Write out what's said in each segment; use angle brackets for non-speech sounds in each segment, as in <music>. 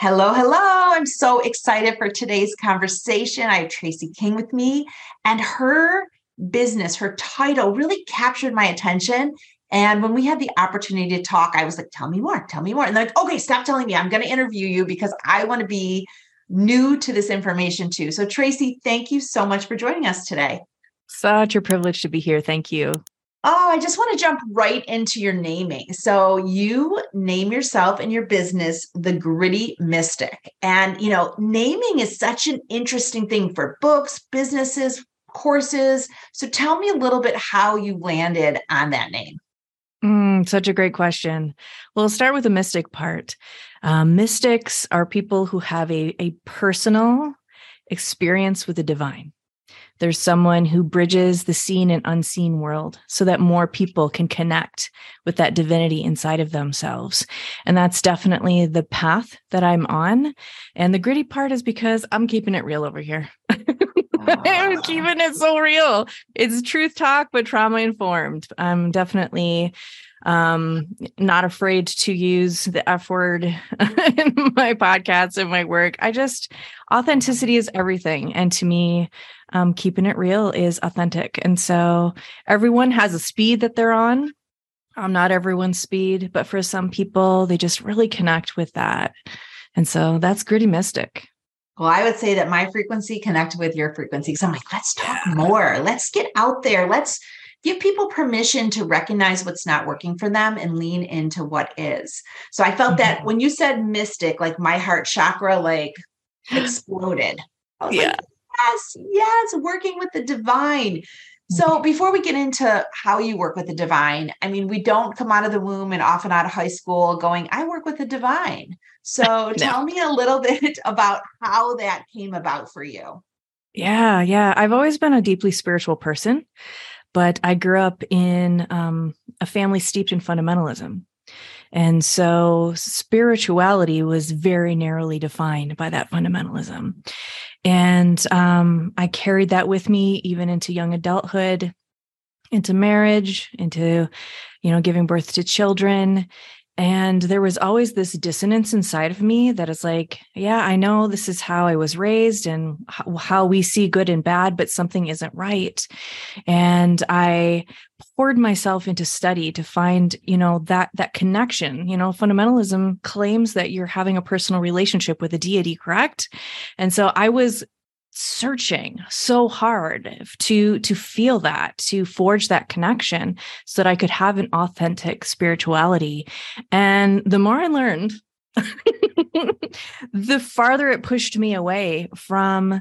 Hello, hello. I'm so excited for today's conversation. I have Tracy King with me, and her business, her title really captured my attention. And when we had the opportunity to talk, I was like, tell me more, tell me more. And they're like, okay, stop telling me. I'm going to interview you because I want to be new to this information too. So, Tracy, thank you so much for joining us today. Such a privilege to be here. Thank you. Oh, I just want to jump right into your naming. So you name yourself and your business the gritty mystic. And, you know, naming is such an interesting thing for books, businesses, courses. So tell me a little bit how you landed on that name. Mm, such a great question. Well, let's start with the mystic part. Um, mystics are people who have a, a personal experience with the divine. There's someone who bridges the seen and unseen world so that more people can connect with that divinity inside of themselves. And that's definitely the path that I'm on. And the gritty part is because I'm keeping it real over here. <laughs> I'm ah. keeping it so real. It's truth talk, but trauma informed. I'm definitely um not afraid to use the f word <laughs> in my podcasts and my work. I just authenticity is everything. And to me um keeping it real is authentic. And so everyone has a speed that they're on. Um not everyone's speed but for some people they just really connect with that. And so that's gritty mystic. Well, I would say that my frequency connected with your frequency. So I'm like, let's talk more. Let's get out there. Let's give people permission to recognize what's not working for them and lean into what is. So I felt mm-hmm. that when you said mystic, like my heart chakra like exploded. yeah. Like, yes, yes, working with the divine. So mm-hmm. before we get into how you work with the divine, I mean, we don't come out of the womb and often out of high school going, I work with the divine. So <laughs> no. tell me a little <laughs> bit about how that came about for you. Yeah, yeah. I've always been a deeply spiritual person but I grew up in um, a family steeped in fundamentalism. And so spirituality was very narrowly defined by that fundamentalism. And um, I carried that with me even into young adulthood, into marriage, into, you know, giving birth to children. And there was always this dissonance inside of me that is like, yeah, I know this is how I was raised and how we see good and bad, but something isn't right. And I poured myself into study to find, you know, that that connection. You know, fundamentalism claims that you're having a personal relationship with a deity, correct? And so I was searching so hard to to feel that to forge that connection so that i could have an authentic spirituality and the more i learned <laughs> the farther it pushed me away from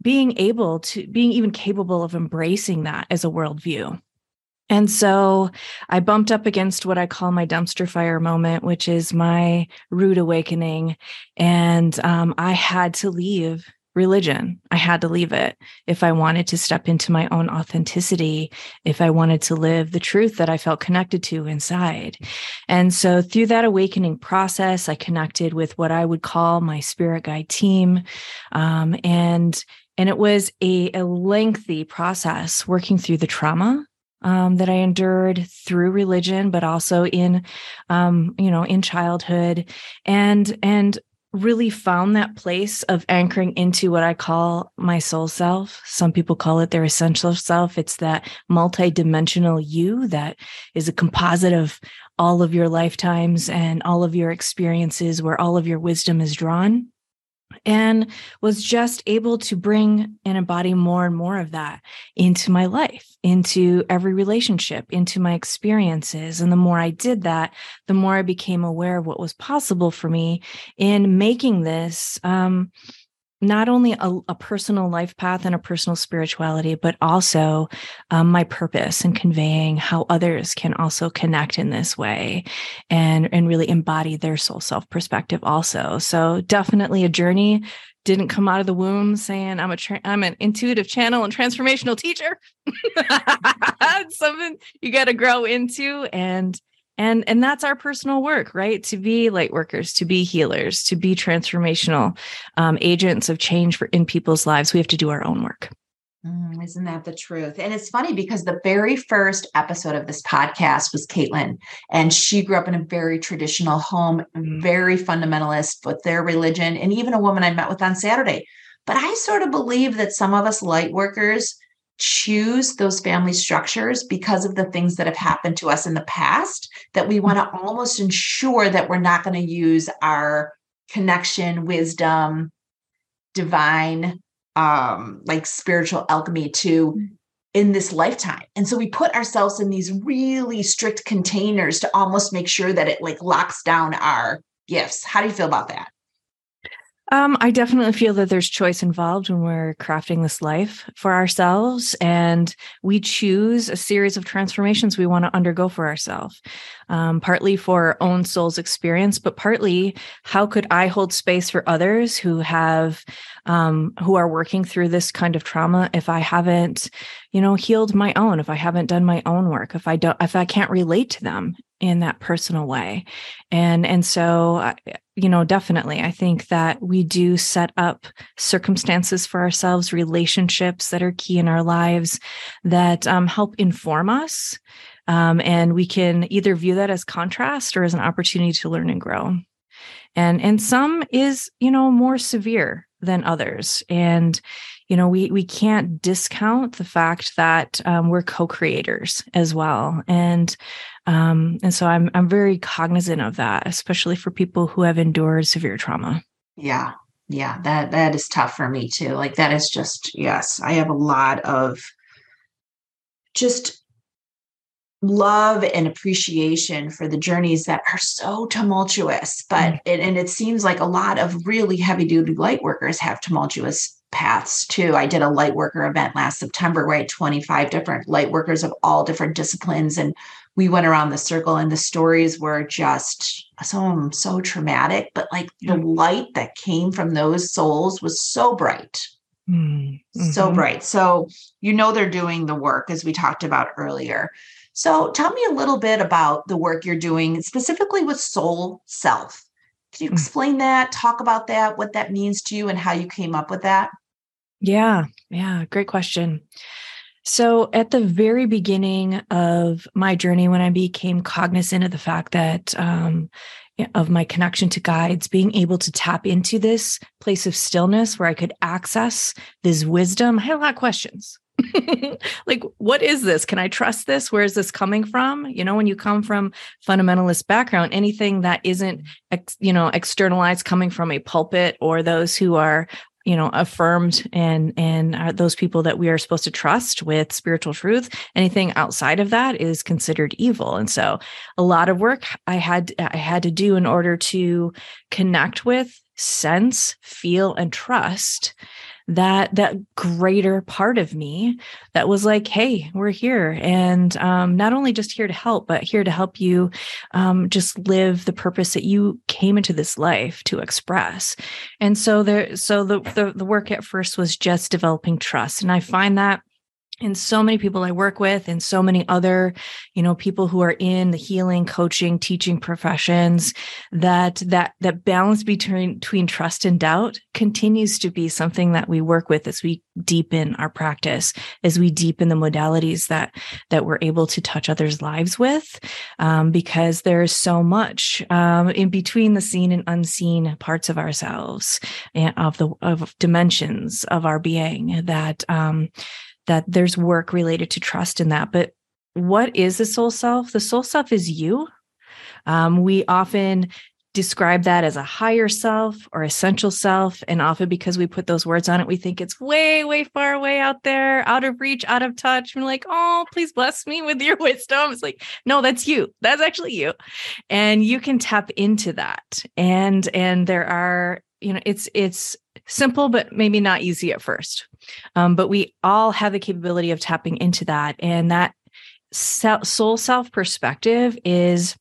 being able to being even capable of embracing that as a worldview and so I bumped up against what I call my dumpster fire moment, which is my rude awakening. And um, I had to leave religion. I had to leave it if I wanted to step into my own authenticity, if I wanted to live the truth that I felt connected to inside. And so through that awakening process, I connected with what I would call my spirit guide team. Um, and and it was a, a lengthy process working through the trauma um, that I endured through religion, but also in, um, you know, in childhood, and and really found that place of anchoring into what I call my soul self. Some people call it their essential self. It's that multidimensional you that is a composite of all of your lifetimes and all of your experiences where all of your wisdom is drawn and was just able to bring and embody more and more of that into my life, into every relationship, into my experiences. And the more I did that, the more I became aware of what was possible for me in making this um, not only a, a, personal life path and a personal spirituality, but also um, my purpose and conveying how others can also connect in this way and, and really embody their soul self perspective also. So definitely a journey. Didn't come out of the womb saying I'm a tra- I'm an intuitive channel and transformational teacher. <laughs> something you got to grow into and and and that's our personal work right to be light workers to be healers to be transformational um, agents of change for in people's lives we have to do our own work Mm, isn't that the truth? And it's funny because the very first episode of this podcast was Caitlin, and she grew up in a very traditional home, very fundamentalist with their religion, and even a woman I met with on Saturday. But I sort of believe that some of us light workers choose those family structures because of the things that have happened to us in the past that we want to almost ensure that we're not going to use our connection wisdom divine um like spiritual alchemy to mm. in this lifetime. And so we put ourselves in these really strict containers to almost make sure that it like locks down our gifts. How do you feel about that um, I definitely feel that there's choice involved when we're crafting this life for ourselves, and we choose a series of transformations we want to undergo for ourselves. Um, partly for our own soul's experience, but partly how could I hold space for others who have, um, who are working through this kind of trauma if I haven't, you know, healed my own, if I haven't done my own work, if I don't, if I can't relate to them in that personal way? And and so you know definitely i think that we do set up circumstances for ourselves relationships that are key in our lives that um, help inform us um, and we can either view that as contrast or as an opportunity to learn and grow and and some is you know more severe than others and you know we we can't discount the fact that um, we're co-creators as well and um, and so I'm I'm very cognizant of that, especially for people who have endured severe trauma. Yeah. Yeah, that that is tough for me too. Like that is just yes, I have a lot of just love and appreciation for the journeys that are so tumultuous but mm. it, and it seems like a lot of really heavy duty light workers have tumultuous paths too. I did a light worker event last September where I had 25 different light workers of all different disciplines. And we went around the circle and the stories were just so, so traumatic. But like the light that came from those souls was so bright. Mm-hmm. So bright. So you know they're doing the work as we talked about earlier. So tell me a little bit about the work you're doing specifically with soul self. Can you mm. explain that, talk about that, what that means to you, and how you came up with that? Yeah, yeah, great question. So, at the very beginning of my journey, when I became cognizant of the fact that, um, of my connection to guides, being able to tap into this place of stillness where I could access this wisdom, I had a lot of questions. <laughs> like, what is this? Can I trust this? Where is this coming from? You know, when you come from fundamentalist background, anything that isn't, ex, you know, externalized coming from a pulpit or those who are you know affirmed and and those people that we are supposed to trust with spiritual truth anything outside of that is considered evil. And so a lot of work i had i had to do in order to connect with sense feel and trust that that greater part of me that was like hey we're here. And um, not only just here to help but here to help you um, just live the purpose that you came into this life to express. And so there so the, the the work at first was just developing trust. And i find that and so many people I work with and so many other, you know, people who are in the healing, coaching, teaching professions that that that balance between between trust and doubt continues to be something that we work with as we deepen our practice, as we deepen the modalities that that we're able to touch others' lives with, um, because there is so much um, in between the seen and unseen parts of ourselves and of the of dimensions of our being that um, that there's work related to trust in that. But what is the soul self? The soul self is you. Um, we often describe that as a higher self or essential self. And often because we put those words on it, we think it's way, way far away out there, out of reach, out of touch. we're like, oh, please bless me with your <laughs> wisdom. It's like, no, that's you. That's actually you. And you can tap into that. And and there are, you know, it's it's simple, but maybe not easy at first. Um, but we all have the capability of tapping into that. And that soul self perspective is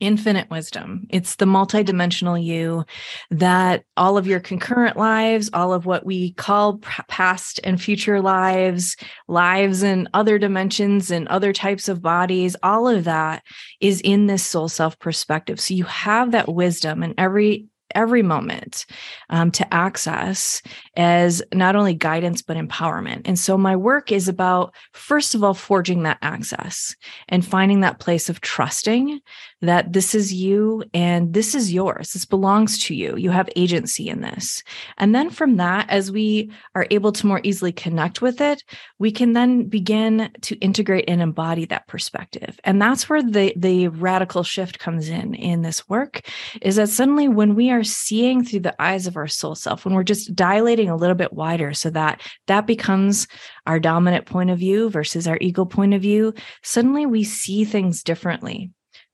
infinite wisdom. It's the multidimensional you that all of your concurrent lives, all of what we call past and future lives, lives in other dimensions and other types of bodies, all of that is in this soul self perspective. So you have that wisdom and every every moment um, to access as not only guidance but empowerment. And so my work is about first of all forging that access and finding that place of trusting that this is you and this is yours. This belongs to you. You have agency in this. And then from that as we are able to more easily connect with it we can then begin to integrate and embody that perspective. And that's where the the radical shift comes in in this work is that suddenly when we are seeing through the eyes of our soul self when we're just dilating a little bit wider so that that becomes our dominant point of view versus our ego point of view suddenly we see things differently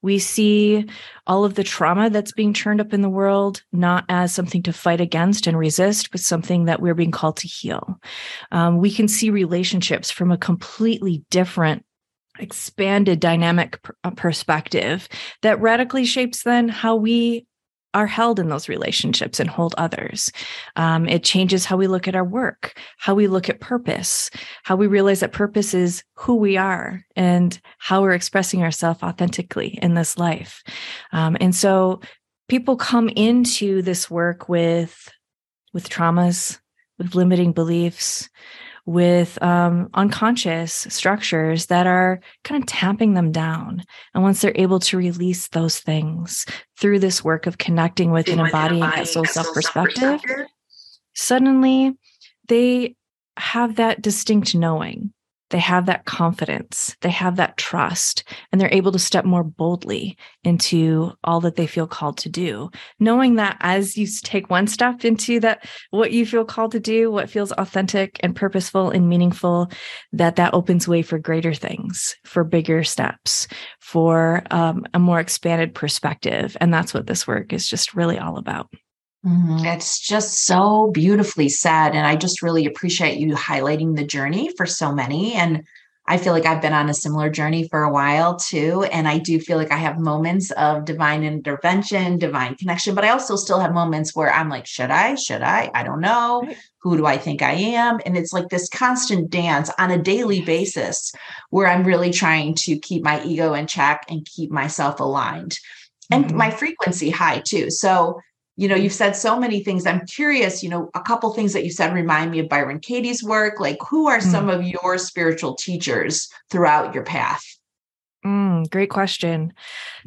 we see all of the trauma that's being churned up in the world not as something to fight against and resist, but something that we're being called to heal. Um, we can see relationships from a completely different expanded dynamic uh, perspective that radically shapes then how we are held in those relationships and hold others. Um, it changes how we look at our work, how we look at purpose, how we realize that purpose is who we are and how we're expressing ourselves authentically in this life. Um, and so people come into this work with with traumas, with limiting beliefs, with um, unconscious structures that are kind of tamping them down. And once they're able to release those things through this work of connecting with and embodying that soul self perspective, suddenly they have that distinct knowing they have that confidence, they have that trust, and they're able to step more boldly into all that they feel called to do. Knowing that as you take one step into that, what you feel called to do, what feels authentic and purposeful and meaningful, that that opens way for greater things, for bigger steps, for um, a more expanded perspective. And that's what this work is just really all about. Mm-hmm. It's just so beautifully said. And I just really appreciate you highlighting the journey for so many. And I feel like I've been on a similar journey for a while too. And I do feel like I have moments of divine intervention, divine connection, but I also still have moments where I'm like, should I? Should I? I don't know. Who do I think I am? And it's like this constant dance on a daily basis where I'm really trying to keep my ego in check and keep myself aligned and mm-hmm. my frequency high too. So you know you've said so many things. I'm curious you know a couple things that you said remind me of byron katie's work. Like who are mm. some of your spiritual teachers throughout your path? Mm, great question.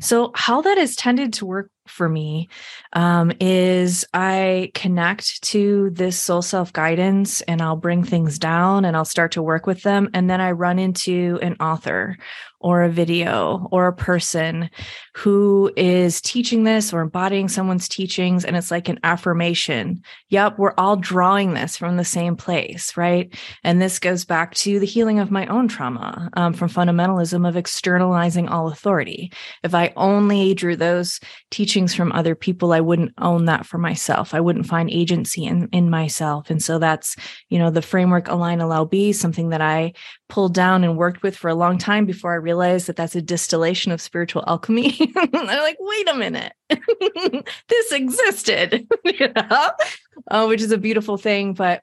So how that has tended to work for me um, is I connect to this soul self guidance and I'll bring things down and I'll start to work with them. And then I run into an author or a video or a person who is teaching this or embodying someone's teachings. And it's like an affirmation. Yep, we're all drawing this from the same place, right? And this goes back to the healing of my own trauma um, from fundamentalism of externalizing all authority. If I only drew those teachings from other people, I wouldn't own that for myself. I wouldn't find agency in, in myself. And so that's, you know, the framework align, allow, be something that I pulled down and worked with for a long time before I realized that that's a distillation of spiritual alchemy. <laughs> I'm like, wait a minute, <laughs> this existed, <laughs> you know? uh, which is a beautiful thing. But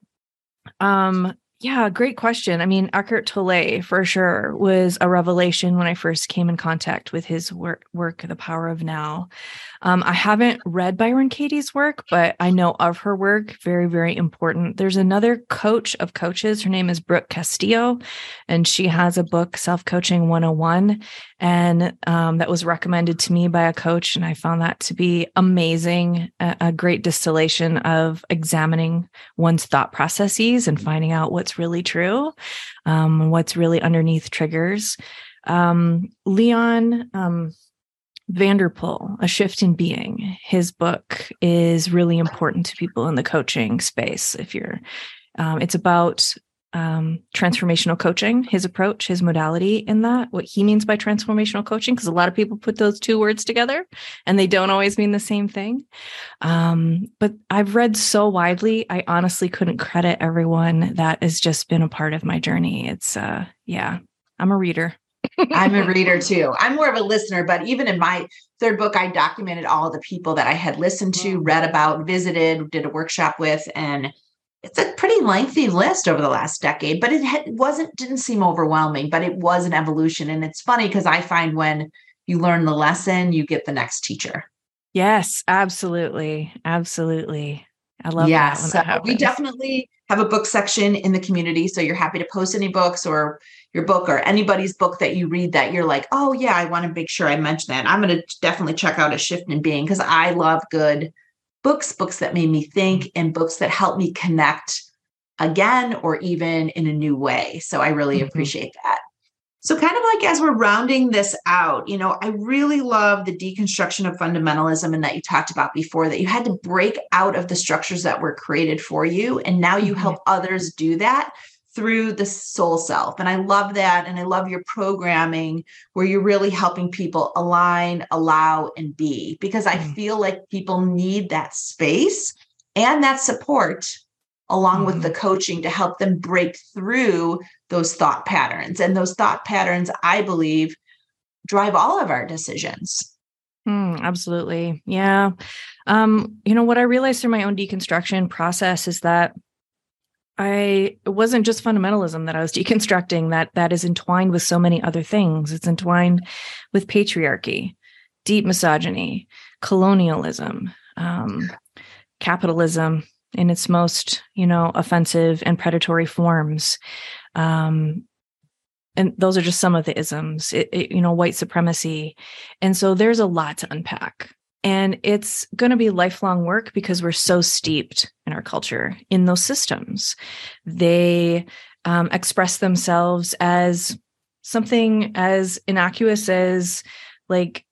um, yeah, great question. I mean, Eckhart Tolle for sure was a revelation when I first came in contact with his work, work The Power of Now. Um, I haven't read Byron Katie's work, but I know of her work. Very, very important. There's another coach of coaches. Her name is Brooke Castillo, and she has a book, Self Coaching 101. And um, that was recommended to me by a coach. And I found that to be amazing, a, a great distillation of examining one's thought processes and finding out what's really true, um, what's really underneath triggers. Um, Leon, um, VanderPol, A Shift in Being. His book is really important to people in the coaching space. If you're, um, it's about um, transformational coaching, his approach, his modality in that, what he means by transformational coaching, because a lot of people put those two words together and they don't always mean the same thing. Um, but I've read so widely, I honestly couldn't credit everyone that has just been a part of my journey. It's, uh, yeah, I'm a reader. I'm a <laughs> reader too. I'm more of a listener, but even in my third book, I documented all the people that I had listened to, read about, visited, did a workshop with, and it's a pretty lengthy list over the last decade. But it had, wasn't didn't seem overwhelming, but it was an evolution. And it's funny because I find when you learn the lesson, you get the next teacher. Yes, absolutely. Absolutely. I love that. so we definitely have a book section in the community. So you're happy to post any books or your book or anybody's book that you read that you're like, oh yeah, I want to make sure I mention that. I'm going to definitely check out a shift in being because I love good books, books that made me think, and books that helped me connect again or even in a new way. So I really mm-hmm. appreciate that. So, kind of like as we're rounding this out, you know, I really love the deconstruction of fundamentalism and that you talked about before that you had to break out of the structures that were created for you. And now you mm-hmm. help others do that through the soul self. And I love that. And I love your programming where you're really helping people align, allow, and be, because I mm-hmm. feel like people need that space and that support along mm-hmm. with the mm-hmm. coaching to help them break through those thought patterns. And those thought patterns, I believe, drive all of our decisions. Mm, absolutely. Yeah. Um, you know, what I realized through my own deconstruction process is that I it wasn't just fundamentalism that I was deconstructing that that is entwined with so many other things. It's entwined with patriarchy, deep misogyny, colonialism, um, capitalism in its most, you know, offensive and predatory forms. Um, and those are just some of the isms, it, it, you know, white supremacy. And so there's a lot to unpack. And it's going to be lifelong work because we're so steeped in our culture in those systems. They um, express themselves as something as innocuous as like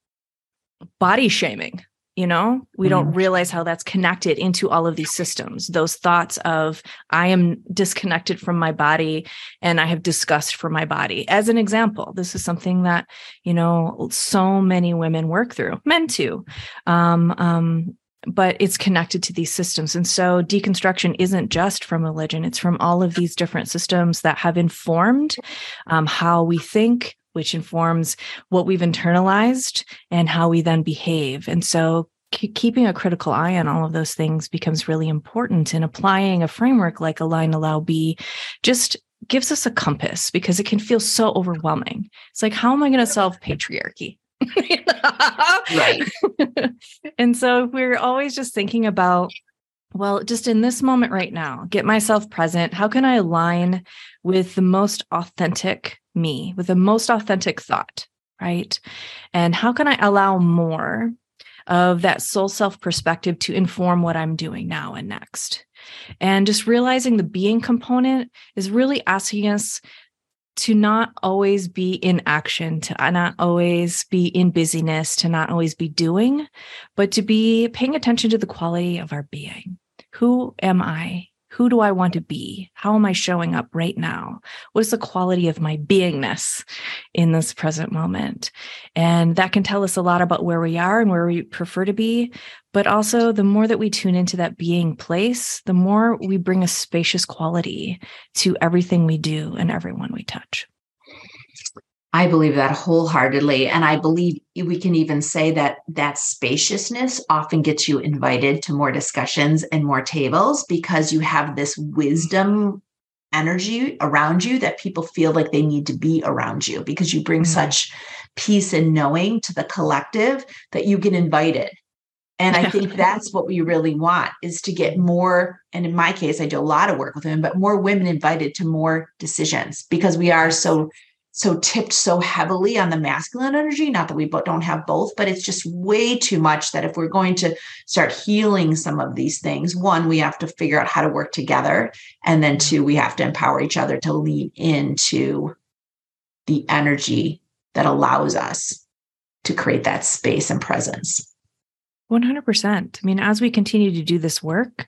body shaming you know? We don't mm-hmm. realize how that's connected into all of these systems. Those thoughts of i am disconnected from my body and i have disgust for my body. As an example this is something that you know so many women work through men too. Um, um, but it's connected to these systems. And so deconstruction isn't just from religion. It's from all of these different systems that have informed um, how we think which informs what we've internalized and how we then behave. And so keeping a critical eye on all of those things becomes really important and applying a framework like align allow be just gives us a compass because it can feel so overwhelming. It's like how am i going to solve patriarchy? <laughs> Right. <laughs> And so we're always just thinking about well just in this moment right now get myself present. How can i align with the most authentic me with the most authentic thought, right? And how can I allow more of that soul self perspective to inform what I'm doing now and next? And just realizing the being component is really asking us to not always be in action, to not always be in busyness, to not always be doing, but to be paying attention to the quality of our being. Who am I? Who do I want to be? How am I showing up right now? What is the quality of my beingness in this present moment? And that can tell us a lot about where we are and where we prefer to be. But also, the more that we tune into that being place, the more we bring a spacious quality to everything we do and everyone we touch. I believe that wholeheartedly. And I believe we can even say that that spaciousness often gets you invited to more discussions and more tables because you have this wisdom energy around you that people feel like they need to be around you because you bring mm-hmm. such peace and knowing to the collective that you get invited. And I <laughs> think that's what we really want is to get more, and in my case, I do a lot of work with women, but more women invited to more decisions because we are so so tipped so heavily on the masculine energy not that we don't have both but it's just way too much that if we're going to start healing some of these things one we have to figure out how to work together and then two we have to empower each other to lean into the energy that allows us to create that space and presence. 100% i mean as we continue to do this work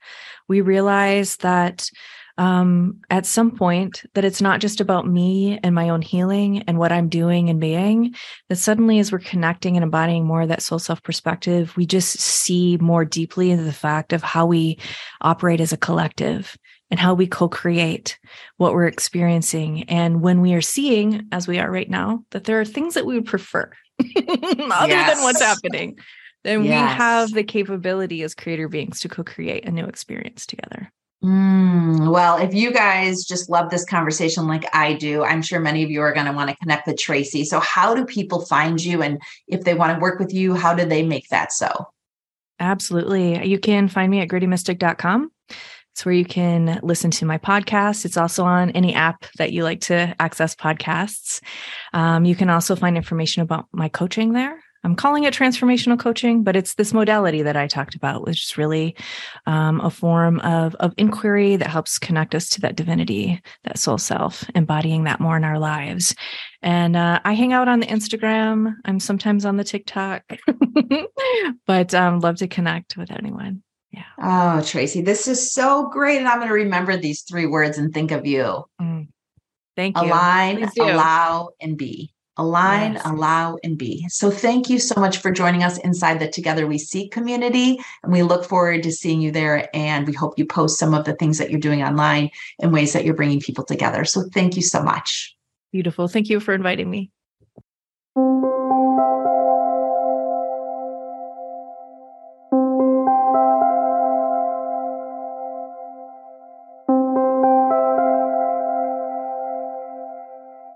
we realize that um, at some point that it's not just about me and my own healing and what I'm doing and being, that suddenly as we're connecting and embodying more of that soul self perspective, we just see more deeply into the fact of how we operate as a collective and how we co-create what we're experiencing. And when we are seeing, as we are right now, that there are things that we would prefer <laughs> other yes. than what's happening, then yes. we have the capability as creator beings to co-create a new experience together. Mm, well, if you guys just love this conversation like I do, I'm sure many of you are going to want to connect with Tracy. So, how do people find you? And if they want to work with you, how do they make that so? Absolutely. You can find me at grittymystic.com. It's where you can listen to my podcast. It's also on any app that you like to access podcasts. Um, you can also find information about my coaching there. I'm calling it transformational coaching, but it's this modality that I talked about, which is really um, a form of, of inquiry that helps connect us to that divinity, that soul self, embodying that more in our lives. And uh, I hang out on the Instagram. I'm sometimes on the TikTok, <laughs> but um, love to connect with anyone. Yeah. Oh, Tracy, this is so great. And I'm going to remember these three words and think of you. Mm. Thank you. Align, allow, and be align, yes. allow, and be. So thank you so much for joining us inside the Together We Seek community. And we look forward to seeing you there. And we hope you post some of the things that you're doing online in ways that you're bringing people together. So thank you so much. Beautiful. Thank you for inviting me.